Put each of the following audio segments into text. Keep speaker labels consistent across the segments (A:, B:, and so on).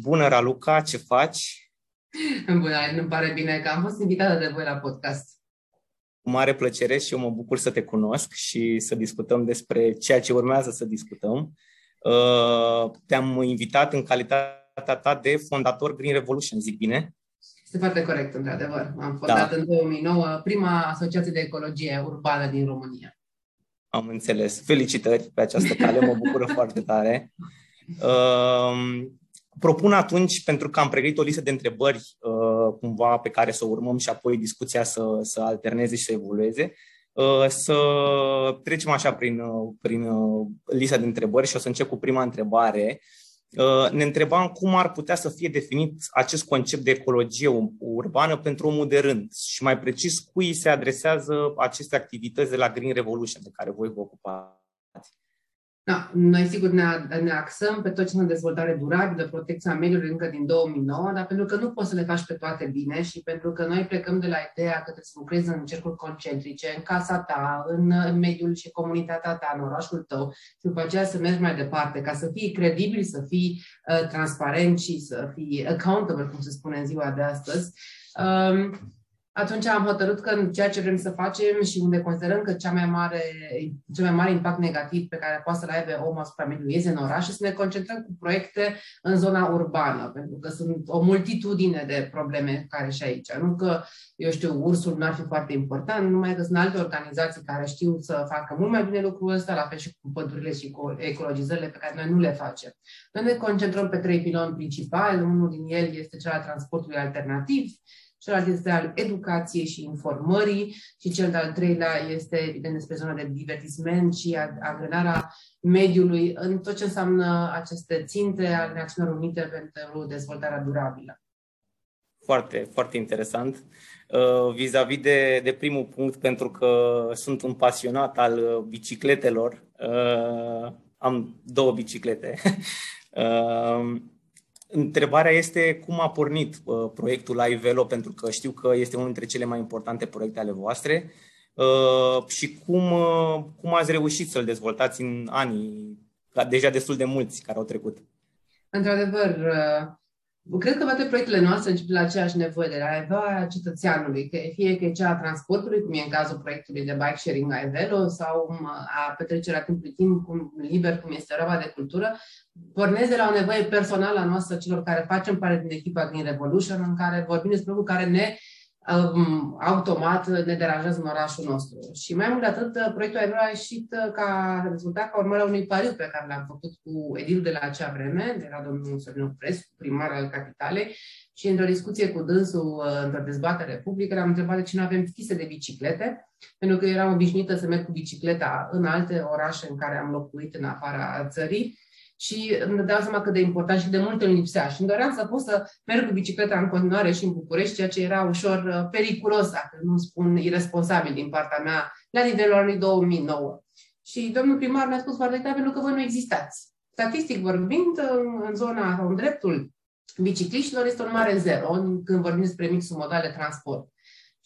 A: Bună, Raluca, ce faci?
B: Bună, îmi pare bine că am fost invitată de voi la podcast.
A: Cu mare plăcere și eu mă bucur să te cunosc și să discutăm despre ceea ce urmează să discutăm. Uh, te-am invitat în calitatea ta de fondator Green Revolution, zic bine?
B: Este foarte corect, într-adevăr. Am fondat da. în 2009 prima asociație de ecologie urbană din România.
A: Am înțeles. Felicitări pe această cale, mă bucură foarte tare. Uh, propun atunci, pentru că am pregătit o listă de întrebări uh, cumva pe care să o urmăm și apoi discuția să, să alterneze și să evolueze, uh, să trecem așa prin, uh, prin uh, lista de întrebări și o să încep cu prima întrebare. Uh, ne întrebam cum ar putea să fie definit acest concept de ecologie urbană pentru omul de rând și mai precis cui se adresează aceste activități de la Green Revolution de care voi vă ocupați.
B: Da, noi sigur ne, ne axăm pe tot ce înseamnă dezvoltare durabilă, protecția mediului încă din 2009, dar pentru că nu poți să le faci pe toate bine și pentru că noi plecăm de la ideea că trebuie să lucrezi în cercuri concentrice, în casa ta, în, în mediul și comunitatea ta, în orașul tău și după aceea să mergi mai departe, ca să fii credibil, să fii uh, transparent și să fii accountable, cum se spune în ziua de astăzi. Um, atunci am hotărât că în ceea ce vrem să facem și unde considerăm că cea mai mare, cel mai mare impact negativ pe care poate să-l aibă omul asupra mediului este în oraș și să ne concentrăm cu proiecte în zona urbană, pentru că sunt o multitudine de probleme care și aici. Nu că, eu știu, ursul n-ar fi foarte important, numai că sunt alte organizații care știu să facă mult mai bine lucrul ăsta, la fel și cu pădurile și cu ecologizările pe care noi nu le facem. Noi ne concentrăm pe trei piloni principali, unul din el este cel al transportului alternativ, celălalt este al educației și informării și cel de-al treilea este, evident, despre zona de divertisment și agrenarea mediului în tot ce înseamnă aceste ținte ale Națiunilor Unite pentru dezvoltarea durabilă.
A: Foarte, foarte interesant. Uh, vis-a-vis de, de primul punct, pentru că sunt un pasionat al uh, bicicletelor, uh, am două biciclete. Întrebarea este cum a pornit uh, proiectul la Ivelo, pentru că știu că este unul dintre cele mai importante proiecte ale voastre uh, și cum, uh, cum ați reușit să-l dezvoltați în anii, deja destul de mulți care au trecut.
B: Într-adevăr, uh, Cred că toate proiectele noastre încep la aceeași nevoie de la nevoia cetățeanului, că fie că e cea a transportului, cum e în cazul proiectului de bike sharing a Evelo, sau um, a petrecerea timpului timp cum, liber, cum este roba de cultură, pornesc de la o nevoie personală a noastră celor care facem parte din echipa Green Revolution, în care vorbim despre lucruri care ne um, automat ne deranjează în orașul nostru. Și mai mult de atât, proiectul Aero a ieșit uh, ca rezultat ca urmare a unui pariu pe care l-am făcut cu edilul de la acea vreme, de la domnul Sorin Prescu, primar al capitalei, și într-o discuție cu dânsul, uh, într-o dezbatere publică, l-am întrebat de ce nu avem schise de biciclete, pentru că eram obișnuită să merg cu bicicleta în alte orașe în care am locuit în afara țării și îmi dau seama cât de important și de mult îmi lipsea. Și îmi doream să pot să merg cu bicicleta în continuare și în București, ceea ce era ușor uh, periculos, dacă nu spun irresponsabil din partea mea, la nivelul anului 2009. Și domnul primar mi-a spus foarte clar, pentru că voi nu existați. Statistic vorbind, în zona, în dreptul bicicliștilor este un mare zero când vorbim despre mixul modal de transport.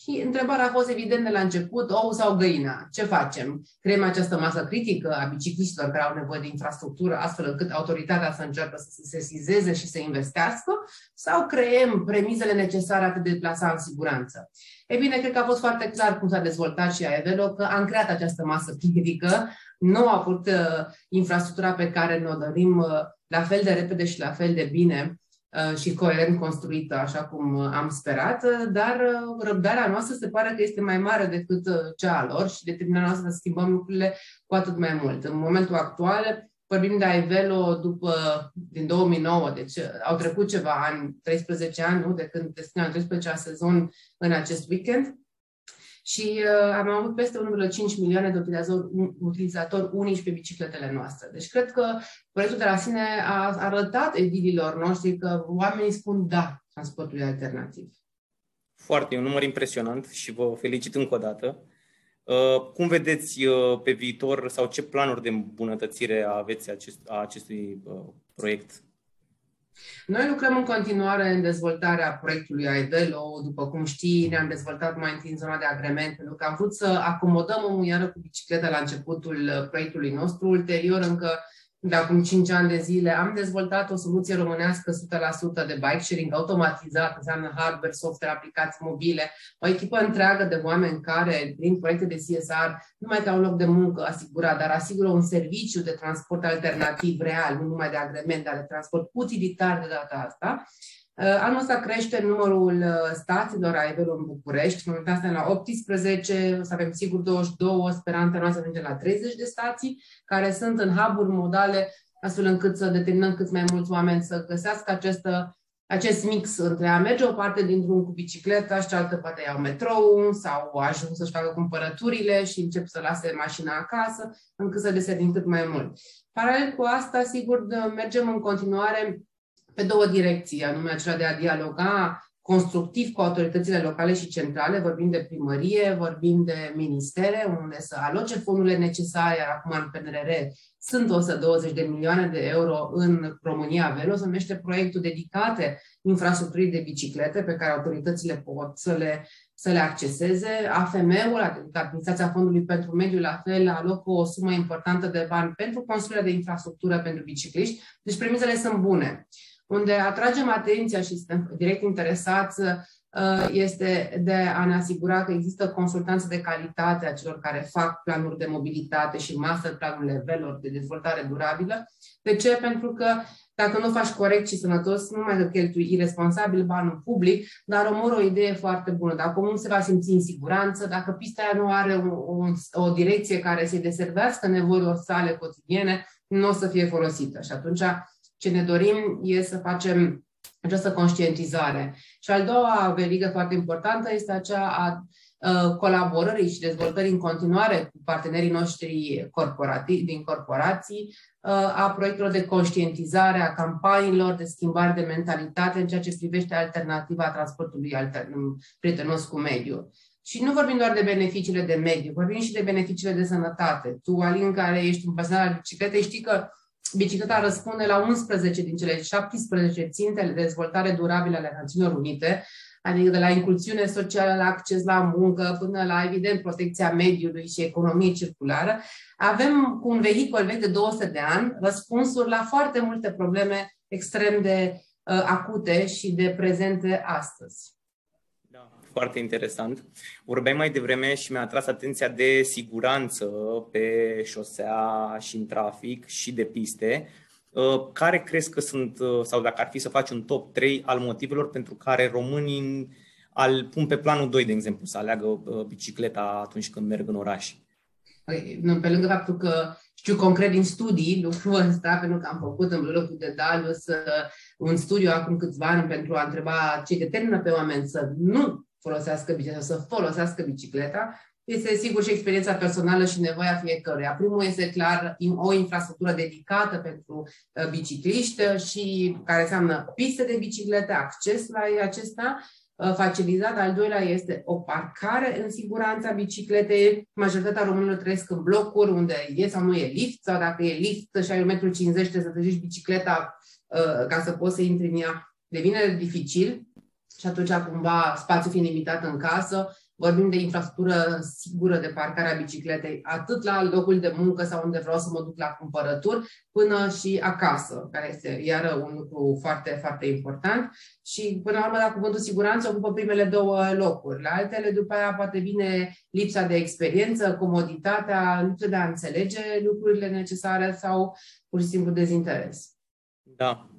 B: Și întrebarea a fost evident de la început, ou sau găina? Ce facem? Creăm această masă critică a bicicliștilor care au nevoie de infrastructură, astfel încât autoritatea să înceapă să se sesizeze și să investească? Sau creăm premizele necesare atât de plasa în siguranță? E bine, cred că a fost foarte clar cum s-a dezvoltat și Aevelo, că am creat această masă critică, nu a avut uh, infrastructura pe care ne-o dorim uh, la fel de repede și la fel de bine Uh, și coerent construită, așa cum uh, am sperat, uh, dar răbdarea noastră se pare că este mai mare decât cea a lor și determinarea noastră să schimbăm lucrurile cu atât mai mult. În momentul actual, vorbim de Aivelo după, din 2009, deci au trecut ceva ani, 13 ani, nu, de când destinăm 13 sezon în acest weekend și uh, am avut peste 1,5 milioane de utilizatori, utilizatori unici pe bicicletele noastre. Deci cred că proiectul de la sine a arătat edililor noștri că oamenii spun da transportului alternativ.
A: Foarte, un număr impresionant și vă felicit încă o dată. Uh, cum vedeți uh, pe viitor sau ce planuri de îmbunătățire aveți acest, a acestui uh, proiect
B: noi lucrăm în continuare în dezvoltarea proiectului AEVELO. După cum știi, ne-am dezvoltat mai întâi în zona de agrement, pentru că am vrut să acomodăm omul iară cu bicicleta la începutul proiectului nostru. Ulterior, încă de acum 5 ani de zile, am dezvoltat o soluție românească 100% de bike sharing automatizat, înseamnă hardware, software, aplicații mobile, o echipă întreagă de oameni care, prin proiecte de CSR, nu mai ca un loc de muncă asigurat, dar asigură un serviciu de transport alternativ real, nu numai de agrement, dar de transport utilitar de data asta. Uh, anul ăsta crește numărul uh, stațiilor AEV în București. În momentul ăsta la 18, o să avem sigur 22, speranța noastră ajunge la 30 de stații, care sunt în hub modale, astfel încât să determinăm cât mai mulți oameni să găsească această, acest mix între a merge o parte dintr-un cu bicicleta și cealaltă parte iau metrou sau ajung să-și facă cumpărăturile și încep să lase mașina acasă, încât să deservim cât mai mult. Paralel cu asta, sigur, mergem în continuare pe două direcții, anume acela de a dialoga constructiv cu autoritățile locale și centrale, vorbim de primărie, vorbim de ministere, unde să aloce fondurile necesare, iar acum în PNRR sunt 120 de milioane de euro în România Velo, se numește proiectul dedicate infrastructurii de biciclete pe care autoritățile pot să le, să le acceseze. AFM-ul, adică Administrația Fondului pentru Mediu, la fel, alocă o sumă importantă de bani pentru construirea de infrastructură pentru bicicliști. Deci premisele sunt bune unde atragem atenția și suntem direct interesați uh, este de a ne asigura că există consultanță de calitate a celor care fac planuri de mobilitate și master planurile velor de dezvoltare durabilă. De ce? Pentru că dacă nu faci corect și sănătos, nu mai că cheltui irresponsabil banul public, dar omor o idee foarte bună. Dacă omul se va simți în siguranță, dacă pista aia nu are o, o, o direcție care să-i deservească nevoilor sale cotidiene, nu o să fie folosită. Și atunci ce ne dorim e să facem această conștientizare. Și al doua verigă foarte importantă este aceea a colaborării și dezvoltării în continuare cu partenerii noștri corporativi, din corporații, a proiectelor de conștientizare, a campaniilor de schimbare de mentalitate în ceea ce privește alternativa transportului altern- prietenos cu mediul. Și nu vorbim doar de beneficiile de mediu, vorbim și de beneficiile de sănătate. Tu, Alin, care ești un pasionat al bicicletei, știi că bicicleta răspunde la 11 din cele 17 ținte de dezvoltare durabilă ale Națiunilor Unite, adică de la incluziune socială, la acces la muncă, până la, evident, protecția mediului și economie circulară, avem cu un vehicul vechi de 200 de ani răspunsuri la foarte multe probleme extrem de uh, acute și de prezente astăzi
A: foarte interesant. Vorbeai mai devreme și mi-a atras atenția de siguranță pe șosea și în trafic și de piste. Uh, care crezi că sunt, uh, sau dacă ar fi să faci un top 3 al motivelor pentru care românii al pun pe planul 2, de exemplu, să aleagă uh, bicicleta atunci când merg în oraș?
B: Păi, pe lângă faptul că știu concret din studii lucrul ăsta, pentru că am făcut în blogul de Dalus un studiu acum câțiva ani pentru a întreba ce determină pe oameni să nu folosească bicicleta, să folosească bicicleta, este sigur și experiența personală și nevoia fiecăruia. Primul este clar o infrastructură dedicată pentru uh, bicicliști și care înseamnă piste de biciclete, acces la acesta, uh, facilitat. Al doilea este o parcare în siguranța bicicletei. Majoritatea românilor trăiesc în blocuri unde e sau nu e lift, sau dacă e lift și ai 1,50 m, trebuie să te bicicleta uh, ca să poți să intri în ea. Devine dificil și atunci cumva spațiul fiind limitat în casă, vorbim de infrastructură sigură de parcare a bicicletei, atât la locul de muncă sau unde vreau să mă duc la cumpărături, până și acasă, care este iară un lucru foarte, foarte important. Și până la urmă, la cuvântul siguranță, ocupă primele două locuri. La altele, după aia, poate vine lipsa de experiență, comoditatea, lipsa de a înțelege lucrurile necesare sau pur și simplu dezinteres.
A: Da, Uh,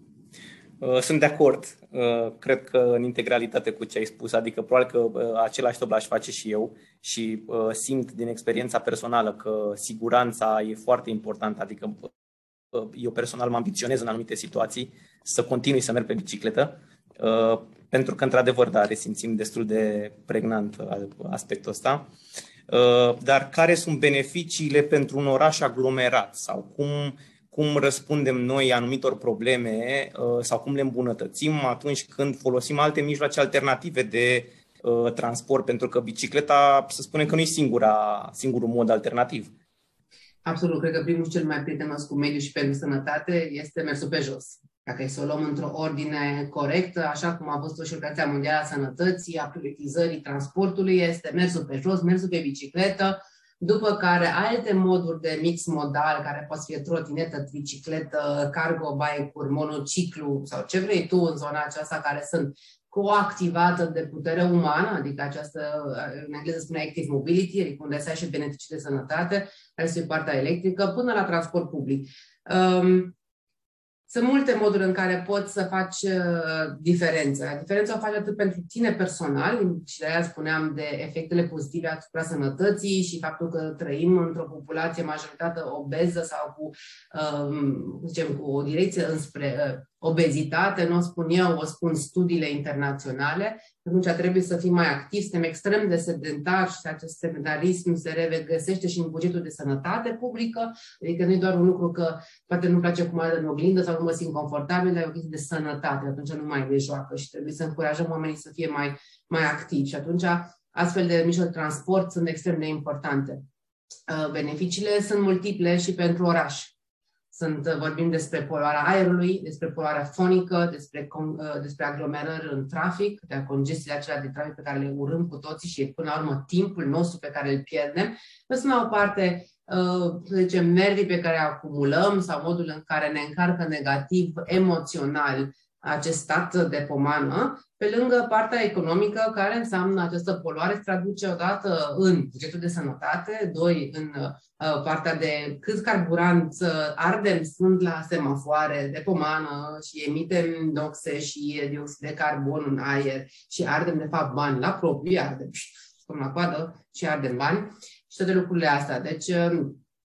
A: sunt de acord, uh, cred că în integralitate cu ce ai spus, adică probabil că uh, același top l-aș face și eu și simt din experiența personală că siguranța e foarte importantă, adică eu personal mă ambiționez în anumite situații să continui să merg pe bicicletă, pentru că într-adevăr, da, resimțim destul de pregnant aspectul ăsta. Dar care sunt beneficiile pentru un oraș aglomerat sau cum cum răspundem noi anumitor probleme uh, sau cum le îmbunătățim atunci când folosim alte mijloace alternative de uh, transport, pentru că bicicleta, să spunem că nu e singura, singurul mod alternativ.
B: Absolut, cred că primul cel mai prietenos cu mediul și pentru sănătate este mersul pe jos. Dacă e să o luăm într-o ordine corectă, așa cum a văzut-o și Organizația Mondială a Sănătății, a prioritizării transportului, este mersul pe jos, mersul pe bicicletă, după care alte moduri de mix modal, care pot fi trotinetă, tricicletă, cargo bike-uri, monociclu sau ce vrei tu în zona aceasta care sunt coactivată de putere umană, adică această, în engleză spune active mobility, adică unde să ai și beneficii de sănătate, care este partea electrică, până la transport public. Um, sunt multe moduri în care poți să faci uh, diferența. Diferența o faci atât pentru tine personal, și de aia spuneam de efectele pozitive asupra sănătății și faptul că trăim într-o populație majoritate obeză sau cu, um, zicem, cu o direcție înspre uh, obezitate, nu o spun eu, o spun studiile internaționale, atunci trebuie să fim mai activi, suntem extrem de sedentari și acest sedentarism se regăsește și în bugetul de sănătate publică, adică nu e doar un lucru că poate nu place cum arată în oglindă sau nu mă simt confortabil, dar e o chestie de sănătate, atunci nu mai de joacă și trebuie să încurajăm oamenii să fie mai, mai activi și atunci astfel de mijloace de transport sunt extrem de importante. Uh, beneficiile sunt multiple și pentru oraș. Sunt, uh, vorbim despre poluarea aerului, despre poluarea fonică, despre, uh, despre aglomerări în trafic, de congestiile acelea de trafic pe care le urâm cu toții și până la urmă timpul nostru pe care îl pierdem. Lăsăm la o parte uh, să zicem, nervii pe care acumulăm sau modul în care ne încarcă negativ, emoțional acest stat de pomană, pe lângă partea economică, care înseamnă această poluare, se traduce odată în bugetul de sănătate, doi, în uh, partea de câți carburant uh, ardem sunt la semafoare de pomană și emitem noxe și dioxid de carbon în aer și ardem, de fapt, bani la propriu, ardem și la coadă și ardem bani și toate lucrurile astea. Deci, uh,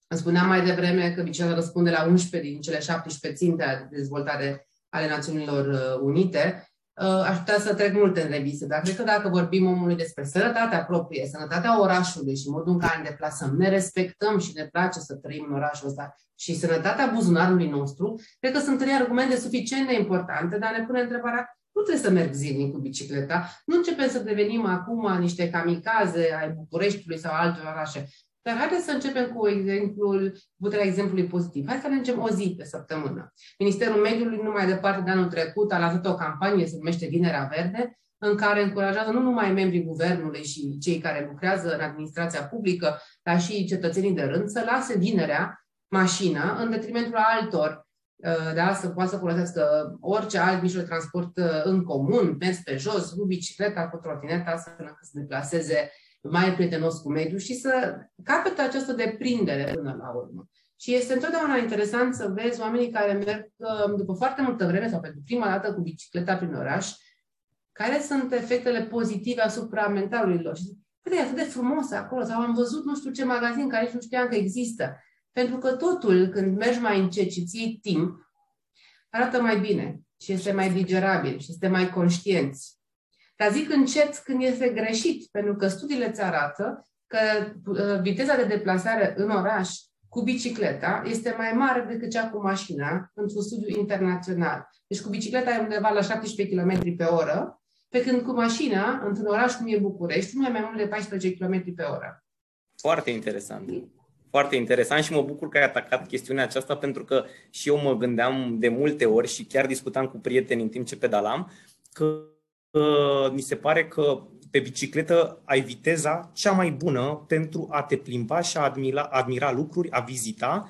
B: îmi spuneam mai devreme că bicicleta răspunde la 11 din cele 17 ținte de dezvoltare ale Națiunilor uh, Unite, uh, aș putea să trec multe în revistă, dar cred că dacă vorbim omului despre sănătatea proprie, sănătatea orașului și modul în care ne deplasăm, ne respectăm și ne place să trăim în orașul ăsta și sănătatea buzunarului nostru, cred că sunt trei argumente suficient de importante, dar ne pune întrebarea nu trebuie să merg zilnic cu bicicleta, nu începem să devenim acum niște kamikaze ai Bucureștiului sau altor orașe. Dar haideți să începem cu exemplul, puterea exemplului pozitiv. Hai să mergem o zi pe săptămână. Ministerul Mediului, numai departe de anul trecut, a lansat o campanie, se numește Vinerea Verde, în care încurajează nu numai membrii guvernului și cei care lucrează în administrația publică, dar și cetățenii de rând, să lase vinerea mașina în detrimentul altor uh, da, să poată să folosească orice alt mijloc de transport uh, în comun, mers pe jos, cu bicicleta, cu trotineta, astfel încât să deplaseze mai prietenos cu mediul și să capete această deprindere până la urmă. Și este întotdeauna interesant să vezi oamenii care merg uh, după foarte multă vreme sau pentru prima dată cu bicicleta prin oraș, care sunt efectele pozitive asupra mentalului lor. Și zic, e atât de frumos acolo, sau am văzut nu știu ce magazin care nici nu știam că există. Pentru că totul, când mergi mai încet și ți iei timp, arată mai bine și este mai digerabil și este mai conștienți. Dar zic încet când este greșit, pentru că studiile îți arată că uh, viteza de deplasare în oraș cu bicicleta este mai mare decât cea cu mașina într-un studiu internațional. Deci cu bicicleta e undeva la 17 km pe oră, pe când cu mașina, într-un oraș cum e București, nu e mai mult de 14 km pe oră.
A: Foarte interesant. Foarte interesant și mă bucur că ai atacat chestiunea aceasta pentru că și eu mă gândeam de multe ori și chiar discutam cu prieteni în timp ce pedalam că mi se pare că pe bicicletă ai viteza cea mai bună pentru a te plimba și a admira, admira lucruri, a vizita.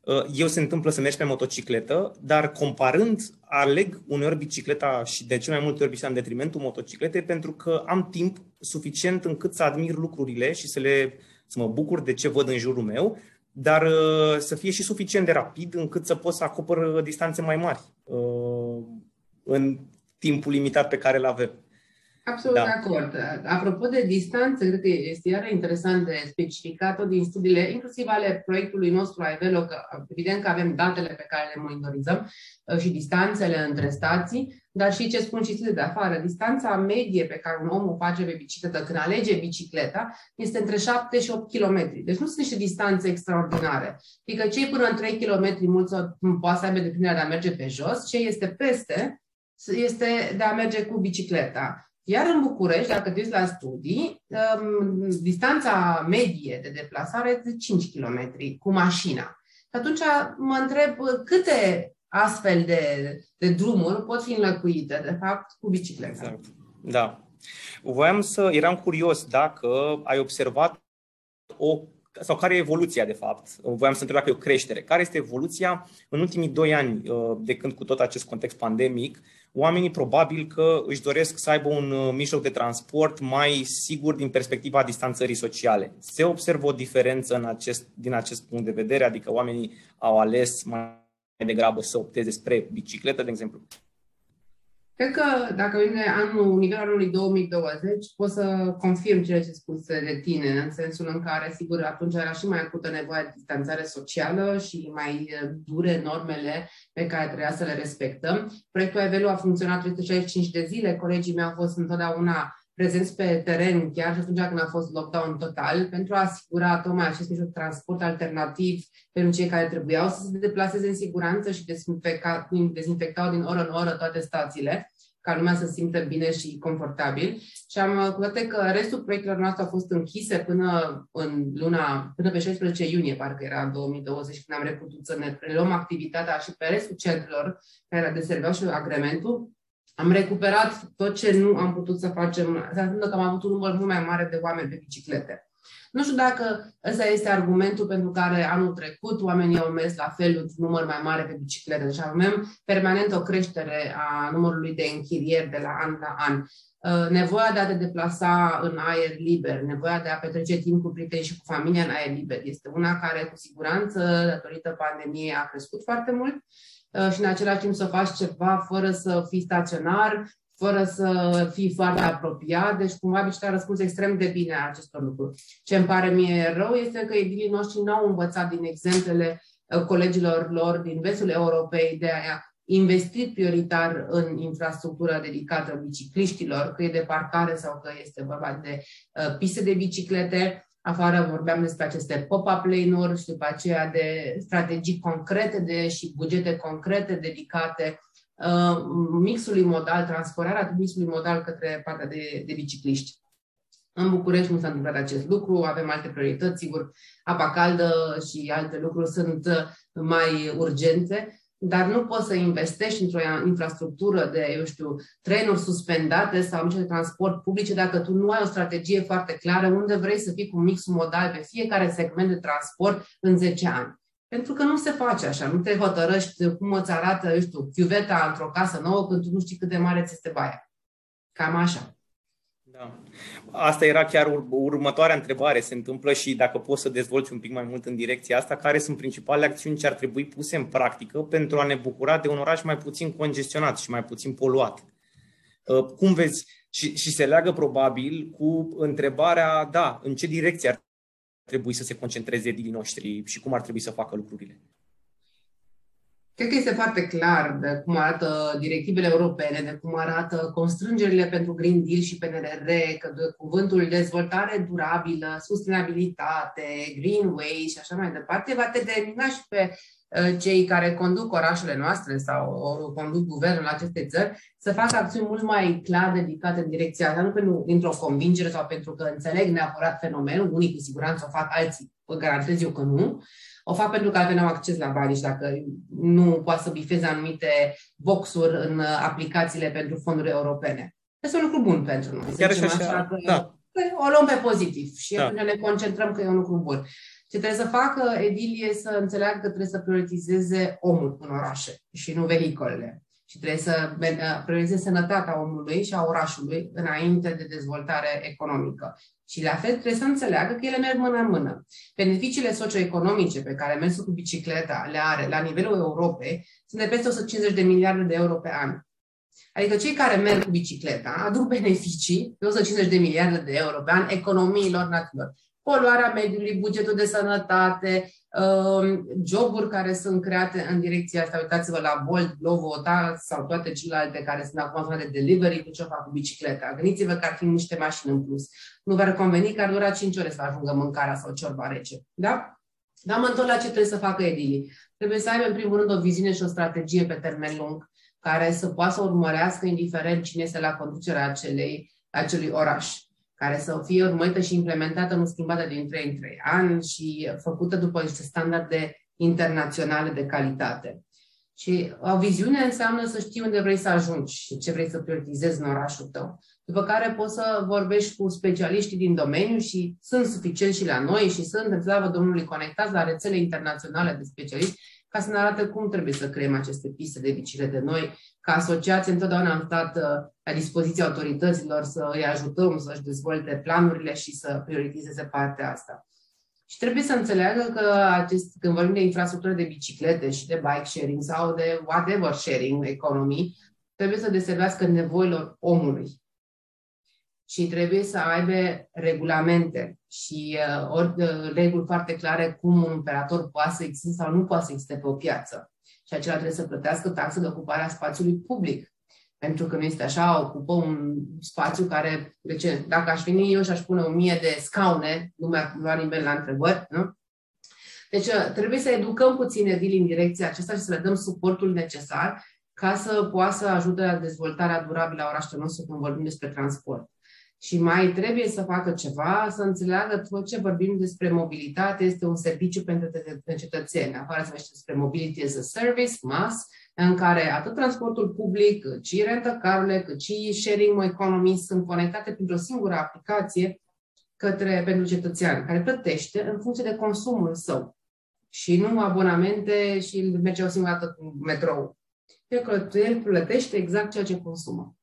A: Uh, eu se întâmplă să mergi pe motocicletă, dar comparând, aleg uneori bicicleta și de ce mai multe ori bicicleta în detrimentul motocicletei pentru că am timp suficient încât să admir lucrurile și să, le, să mă bucur de ce văd în jurul meu, dar uh, să fie și suficient de rapid încât să pot să acopăr distanțe mai mari. Uh, în timpul limitat pe care îl avem.
B: Absolut da. de acord. Apropo de distanță, cred că este iară interesant de specificat din studiile, inclusiv ale proiectului nostru Aivelo, că evident că avem datele pe care le monitorizăm uh, și distanțele între stații, dar și ce spun și studiile de afară. Distanța medie pe care un om o face pe bicicletă când alege bicicleta este între 7 și 8 km. Deci nu sunt niște distanțe extraordinare. Adică cei până în 3 km mulți poate să aibă deprinderea de a merge pe jos, ce este peste este de a merge cu bicicleta. Iar în București, dacă te uiți la studii, um, distanța medie de deplasare este de 5 km cu mașina. Și atunci mă întreb câte astfel de, de drumuri pot fi înlăcuite, de fapt, cu bicicleta. Exact.
A: Da. Voiam să, eram curios dacă ai observat o sau care e evoluția, de fapt? Voiam să întreb dacă e o creștere. Care este evoluția în ultimii doi ani, uh, de când cu tot acest context pandemic, oamenii probabil că își doresc să aibă un uh, mijloc de transport mai sigur din perspectiva distanțării sociale. Se observă o diferență în acest, din acest punct de vedere, adică oamenii au ales mai degrabă să opteze spre bicicletă, de exemplu?
B: Cred că dacă vine anul, nivelul anului 2020, pot să confirm ceea ce spus de tine, în sensul în care, sigur, atunci era și mai acută nevoie de distanțare socială și mai eh, dure normele pe care trebuia să le respectăm. Proiectul Evelu a funcționat 365 de zile, colegii mei au fost întotdeauna prezenți pe teren, chiar și atunci când a fost lockdown total, pentru a asigura tocmai acest mijloc de transport alternativ pentru cei care trebuiau să se deplaseze în siguranță și dezinfectau din oră în oră toate stațiile ca lumea să simtă bine și confortabil. Și am cu toate că restul proiectelor noastre au fost închise până în luna, până pe 16 iunie, parcă era în 2020, când am reputut să ne preluăm activitatea și pe restul centrelor care deserveau și agrementul, am recuperat tot ce nu am putut să facem. Se întâmplă că am avut un număr mult mai mare de oameni pe biciclete. Nu știu dacă ăsta este argumentul pentru care anul trecut oamenii au mers la fel un număr mai mare pe biciclete. Deci avem permanent o creștere a numărului de închirieri de la an la an. Uh, nevoia de a te deplasa în aer liber, nevoia de a petrece timp cu prieteni și cu familia în aer liber este una care, cu siguranță, datorită pandemiei, a crescut foarte mult uh, și în același timp să faci ceva fără să fii staționar, fără să fii foarte apropiat, deci cumva Bicicleta a răspuns extrem de bine a acestor lucruri. Ce îmi pare mie rău este că edilii noștri n-au învățat din exemplele uh, colegilor lor din vestul Europei de a investit prioritar în infrastructură dedicată bicicliștilor, că e de parcare sau că este vorba de uh, piste de biciclete. Afară vorbeam despre aceste pop-up lane-uri și după aceea de strategii concrete de, și bugete concrete dedicate Uh, mixului modal, transferarea mixului modal către partea de, de bicicliști. În București nu s-a întâmplat acest lucru, avem alte priorități, sigur, apa caldă și alte lucruri sunt mai urgente, dar nu poți să investești într-o infrastructură de, eu știu, trenuri suspendate sau niște de transport publice dacă tu nu ai o strategie foarte clară unde vrei să fii cu mixul modal pe fiecare segment de transport în 10 ani. Pentru că nu se face așa, nu te hotărăști cum îți arată, eu știu, chiuveta într-o casă nouă când tu nu știi cât de mare ți este baia. Cam așa.
A: Da. Asta era chiar ur- următoarea întrebare. Se întâmplă și dacă poți să dezvolți un pic mai mult în direcția asta, care sunt principalele acțiuni ce ar trebui puse în practică pentru a ne bucura de un oraș mai puțin congestionat și mai puțin poluat? Uh, cum vezi? Și, și se leagă probabil cu întrebarea, da, în ce direcție ar trebui să se concentreze edilii noștri și cum ar trebui să facă lucrurile?
B: Cred că este foarte clar de cum arată directivele europene, de cum arată constrângerile pentru Green Deal și PNRR, că de cuvântul dezvoltare durabilă, sustenabilitate, greenway și așa mai departe, va determina și pe Uh, cei care conduc orașele noastre sau conduc guvernul acestei țări să facă acțiuni mult mai clar dedicate în direcția asta, nu pentru, dintr-o convingere sau pentru că înțeleg neapărat fenomenul, unii cu siguranță o fac, alții garantez eu că nu, o fac pentru că altfel nu am acces la bani și dacă nu poate să bifeze anumite boxuri în aplicațiile pentru fonduri europene. Este un lucru bun pentru noi.
A: Chiar și așa, așa că da.
B: o luăm pe pozitiv și da. ne concentrăm că e un lucru bun. Ce trebuie să facă Edilie să înțeleagă că trebuie să prioritizeze omul în orașe și nu vehicolele. Și trebuie să prioritizeze sănătatea omului și a orașului înainte de dezvoltare economică. Și la fel trebuie să înțeleagă că ele merg mână în mână. Beneficiile socioeconomice pe care mersul cu bicicleta le are la nivelul Europei sunt de peste 150 de miliarde de euro pe an. Adică cei care merg cu bicicleta aduc beneficii de 150 de miliarde de euro pe an economiilor naționale poluarea mediului, bugetul de sănătate, um, joburi care sunt create în direcția asta. Uitați-vă la Bolt, Glovo, da, sau toate celelalte care sunt acum zona de delivery cu ce fac cu bicicleta. Gândiți-vă că ar fi niște mașini în plus. Nu v-ar conveni că ar dura 5 ore să ajungă mâncarea sau ciorba rece. Da? Dar mă întorc la ce trebuie să facă edilii. Trebuie să aibă, în primul rând, o viziune și o strategie pe termen lung, care să poată să urmărească, indiferent cine este la conducerea acelei, acelui oraș care să fie urmărită și implementată, nu schimbată din 3 în 3 ani și făcută după niște standarde internaționale de calitate. Și o viziune înseamnă să știi unde vrei să ajungi și ce vrei să prioritizezi în orașul tău. După care poți să vorbești cu specialiștii din domeniu și sunt suficient și la noi și sunt, în slavă Domnului, conectați la rețele internaționale de specialiști ca să ne arate cum trebuie să creăm aceste piste de biciclete. Noi, ca asociație, întotdeauna am stat uh, la dispoziția autorităților să îi ajutăm să-și dezvolte planurile și să prioritizeze partea asta. Și trebuie să înțeleagă că acest, când vorbim de infrastructură de biciclete și de bike sharing sau de whatever sharing economy, trebuie să deservească nevoilor omului. Și trebuie să aibă regulamente și uh, ori, uh, reguli foarte clare cum un operator poate să existe sau nu poate să existe pe o piață. Și acela trebuie să plătească taxe de ocupare a spațiului public. Pentru că nu este așa, ocupă un spațiu care, de ce, dacă aș veni eu și aș pune o mie de scaune, nu mi-ar lua nimeni la întrebări, nu? Deci uh, trebuie să educăm puțin edilii în direcția aceasta și să le dăm suportul necesar ca să poată să ajute la dezvoltarea durabilă a orașului nostru când vorbim despre transport. Și mai trebuie să facă ceva, să înțeleagă tot ce vorbim despre mobilitate este un serviciu pentru cetățeni. Afară se vorbește despre mobility as a service, MAS, în care atât transportul public, cât și rentacarurile, cât și sharing economy sunt conectate printr-o singură aplicație către, pentru cetățean, care plătește în funcție de consumul său și nu abonamente și merge o singură dată cu metrou. El plătește exact ceea ce consumă.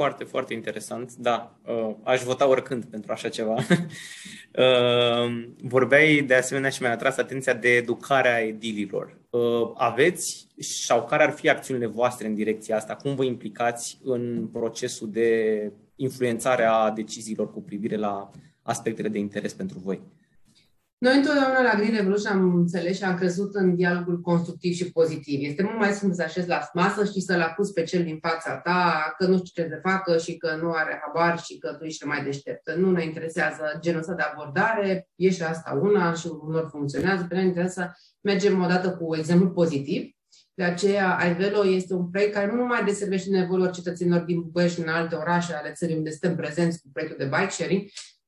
A: Foarte, foarte interesant. Da, uh, aș vota oricând pentru așa ceva. uh, vorbeai de asemenea și mi-a atras atenția de educarea edililor. Uh, aveți sau care ar fi acțiunile voastre în direcția asta? Cum vă implicați în procesul de influențare a deciziilor cu privire la aspectele de interes pentru voi?
B: Noi întotdeauna la Green Revolution am înțeles și am crezut în dialogul constructiv și pozitiv. Este mult mai simplu să așezi la masă și să-l acuz pe cel din fața ta că nu știu ce să facă și că nu are habar și că tu ești mai deșteptă. Nu ne interesează genul ăsta de abordare, e și asta una și unor funcționează, pe noi interesează să mergem odată cu exemplu pozitiv. De aceea, iVelo este un proiect care nu numai deservește nevoilor cetățenilor din București și în alte orașe ale țării unde suntem prezenți cu proiectul de bike sharing,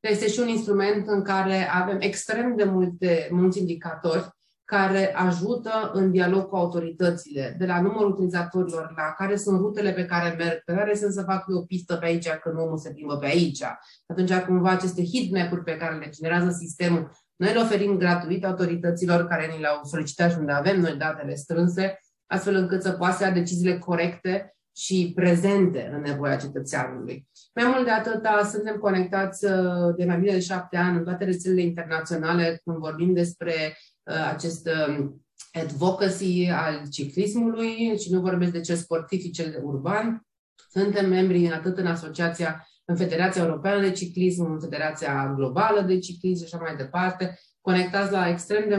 B: este și un instrument în care avem extrem de multe, mulți indicatori care ajută în dialog cu autoritățile, de la numărul utilizatorilor, la care sunt rutele pe care merg, pe care sunt să fac eu o pistă pe aici când omul se plimbă pe aici. Atunci, cumva, aceste heatmap-uri pe care le generează sistemul, noi le oferim gratuit autorităților care ni le-au solicitat și unde avem noi datele strânse, astfel încât să poată să ia deciziile corecte și prezente în nevoia cetățeanului. Mai mult de atât, suntem conectați uh, de mai bine de șapte ani în toate rețelele internaționale când vorbim despre uh, acest um, advocacy al ciclismului și nu vorbesc de cel sportiv și cel urban. Suntem membri atât în asociația, în Federația Europeană de Ciclism, în Federația Globală de Ciclism și așa mai departe, conectați la extrem de,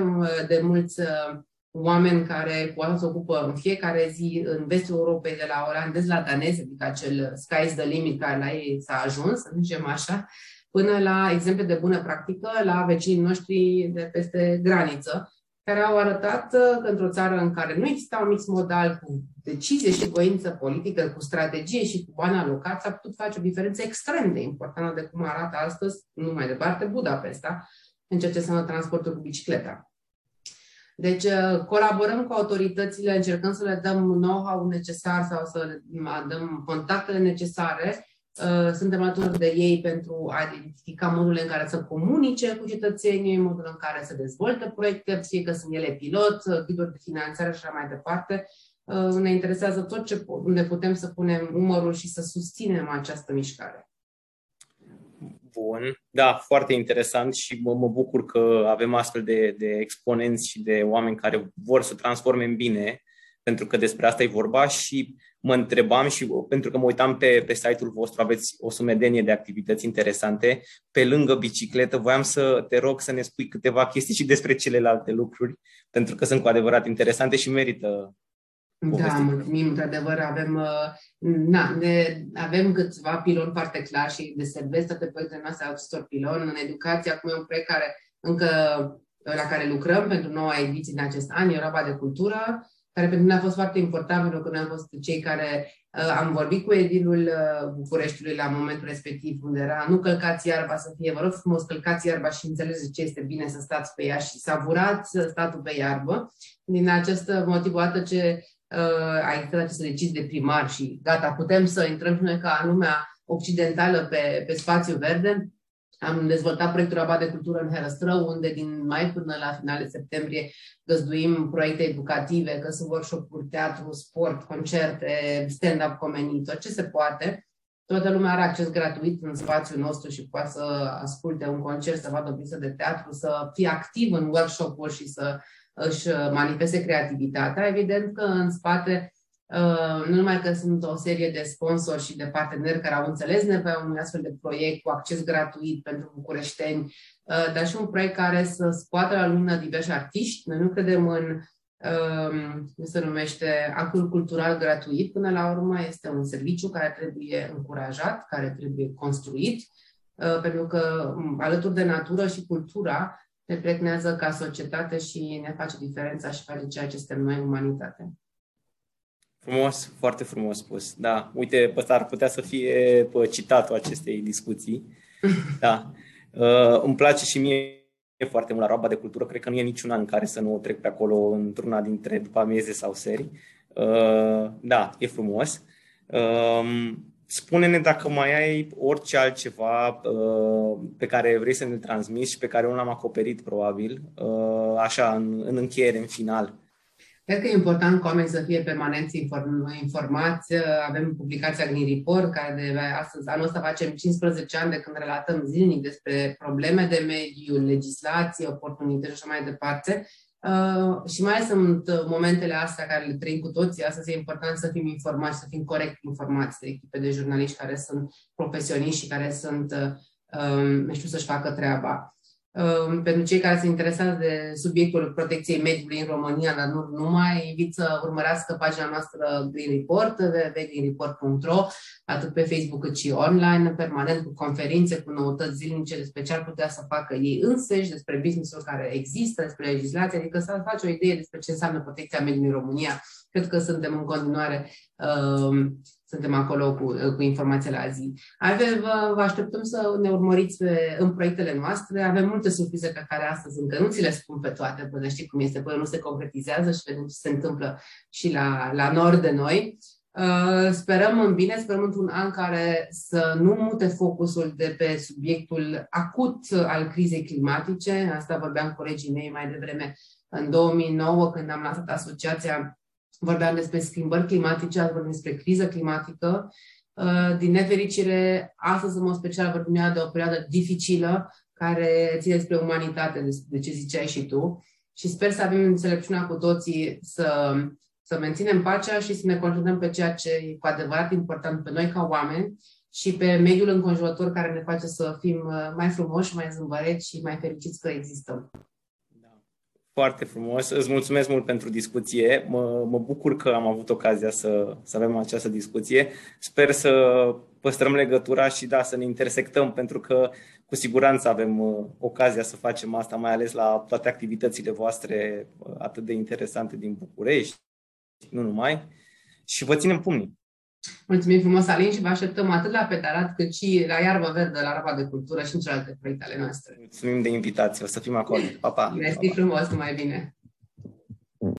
B: de mulți uh, oameni care cu se ocupă în fiecare zi în vestul Europei, de la olandez la danez, adică acel sky's the limit care la ei s-a ajuns, să zicem așa, până la exemple de bună practică la vecinii noștri de peste graniță, care au arătat că într-o țară în care nu exista un mix modal cu decizie și voință politică, cu strategie și cu bani alocați, a putut face o diferență extrem de importantă de cum arată astăzi, nu mai departe, Budapesta, în ceea ce înseamnă transportul cu bicicleta. Deci uh, colaborăm cu autoritățile, încercăm să le dăm know-how necesar sau să le dăm contactele necesare. Uh, suntem alături de ei pentru a identifica modul în care să comunice cu cetățenii, modul în care să dezvolte proiecte, fie că sunt ele pilot, uh, ghiduri de finanțare și așa mai departe. Ne interesează tot ce unde putem să punem umărul și să susținem această mișcare.
A: Bun, da, foarte interesant și mă, mă bucur că avem astfel de, de exponenți și de oameni care vor să transforme în bine, pentru că despre asta e vorba și mă întrebam și pentru că mă uitam pe, pe site-ul vostru, aveți o sumedenie de activități interesante. Pe lângă bicicletă, voiam să te rog să ne spui câteva chestii și despre celelalte lucruri, pentru că sunt cu adevărat interesante și merită
B: da, mulțumim, într-adevăr, avem, uh, na, ne, avem câțiva piloni foarte clar și deservesc toate proiectele noastre acestor piloni. În educație, acum e un proiect care încă la care lucrăm pentru noua ediție din acest an, Europa de Cultură, care pentru noi a fost foarte important, pentru că noi am fost cei care Uh, am vorbit cu edilul uh, Bucureștiului la momentul respectiv, unde era nu călcați iarba să fie, vă rog frumos, călcați iarba și înțelegeți ce este bine să stați pe ea și savurați statul pe iarbă. Din acest motiv, odată ce uh, a existat aceste decizii de primar și gata, putem să intrăm și noi ca lumea occidentală pe, pe spațiu verde, am dezvoltat proiectul Rabat de Cultură în Herăstrău, unde din mai până la finale septembrie găzduim proiecte educative, că sunt workshop-uri, teatru, sport, concerte, stand-up comedy, tot ce se poate. Toată lumea are acces gratuit în spațiul nostru și poate să asculte un concert, să vadă o piesă de teatru, să fie activ în workshop-uri și să își manifeste creativitatea. Evident că în spate Uh, nu numai că sunt o serie de sponsori și de parteneri care au înțeles nevoia unui astfel de proiect cu acces gratuit pentru bucureșteni, uh, dar și un proiect care să scoată la lumină diversi artiști. Noi nu credem în um, cum se numește, actul cultural gratuit. Până la urmă este un serviciu care trebuie încurajat, care trebuie construit, uh, pentru că um, alături de natură și cultura ne plecnează ca societate și ne face diferența și face ceea ce suntem noi, umanitate.
A: Frumos, foarte frumos spus. Da, uite, ăsta ar putea să fie citatul acestei discuții. Da. Uh, îmi place și mie foarte mult la roaba de cultură. Cred că nu e niciun an în care să nu o trec pe acolo într-una dintre după amieze sau serii. Uh, da, e frumos. Uh, spune-ne dacă mai ai orice altceva uh, pe care vrei să ne transmiți și pe care nu l-am acoperit probabil, uh, așa, în, în încheiere, în final.
B: Cred că e important ca oamenii să fie permanenți inform- informați. Avem publicația Green Report, care de astăzi, anul ăsta facem 15 ani de când relatăm zilnic despre probleme de mediu, legislație, oportunități și așa mai departe. Uh, și mai sunt momentele astea care le trăim cu toții. Astăzi e important să fim informați, să fim corect informați de echipe de jurnaliști care sunt profesioniști și care sunt, uh, um, știu să-și facă treaba. Ehm, pentru cei care se interesează de subiectul protecției mediului în România, dar nu numai, invit să urmărească pagina noastră Green Report, www.greenreport.ro, atât pe Facebook cât și online, permanent cu conferințe, cu noutăți zilnice despre ce ar putea să facă ei înseși, despre business-ul care există, despre legislație, adică să faci o idee despre ce înseamnă protecția mediului în România. Cred că suntem în continuare uh, suntem acolo cu, cu informații la zi. Ave, vă, vă așteptăm să ne urmăriți pe, în proiectele noastre. Avem multe surprize pe care astăzi încă nu ți le spun pe toate, până știi cum este, până nu se concretizează și vedem ce se întâmplă și la, la nord de noi. Uh, sperăm în bine, sperăm într-un an care să nu mute focusul de pe subiectul acut al crizei climatice. Asta vorbeam cu colegii mei mai devreme în 2009, când am lansat asociația vorbeam despre schimbări climatice, azi vorbim despre criză climatică. Uh, din nefericire, astăzi, în mod special, vorbim de o perioadă dificilă care ține despre umanitate, de ce ziceai și tu. Și sper să avem înțelepciunea cu toții să, să menținem pacea și să ne concentrăm pe ceea ce e cu adevărat important pe noi ca oameni și pe mediul înconjurător care ne face să fim uh, mai frumoși, mai zâmbăreți și mai fericiți că existăm.
A: Foarte frumos. Îți mulțumesc mult pentru discuție. Mă, mă bucur că am avut ocazia să, să avem această discuție. Sper să păstrăm legătura și da, să ne intersectăm, pentru că cu siguranță avem uh, ocazia să facem asta, mai ales la toate activitățile voastre uh, atât de interesante din București, nu numai. Și vă ținem pumnii.
B: Mulțumim frumos, Alin, și vă așteptăm atât la Petarat, cât și la Iarbă Verde, la Rapa de Cultură și în celelalte proiecte ale noastre.
A: Mulțumim de invitație, o să fim acolo. Pa, pa!
B: Mersi frumos, numai bine!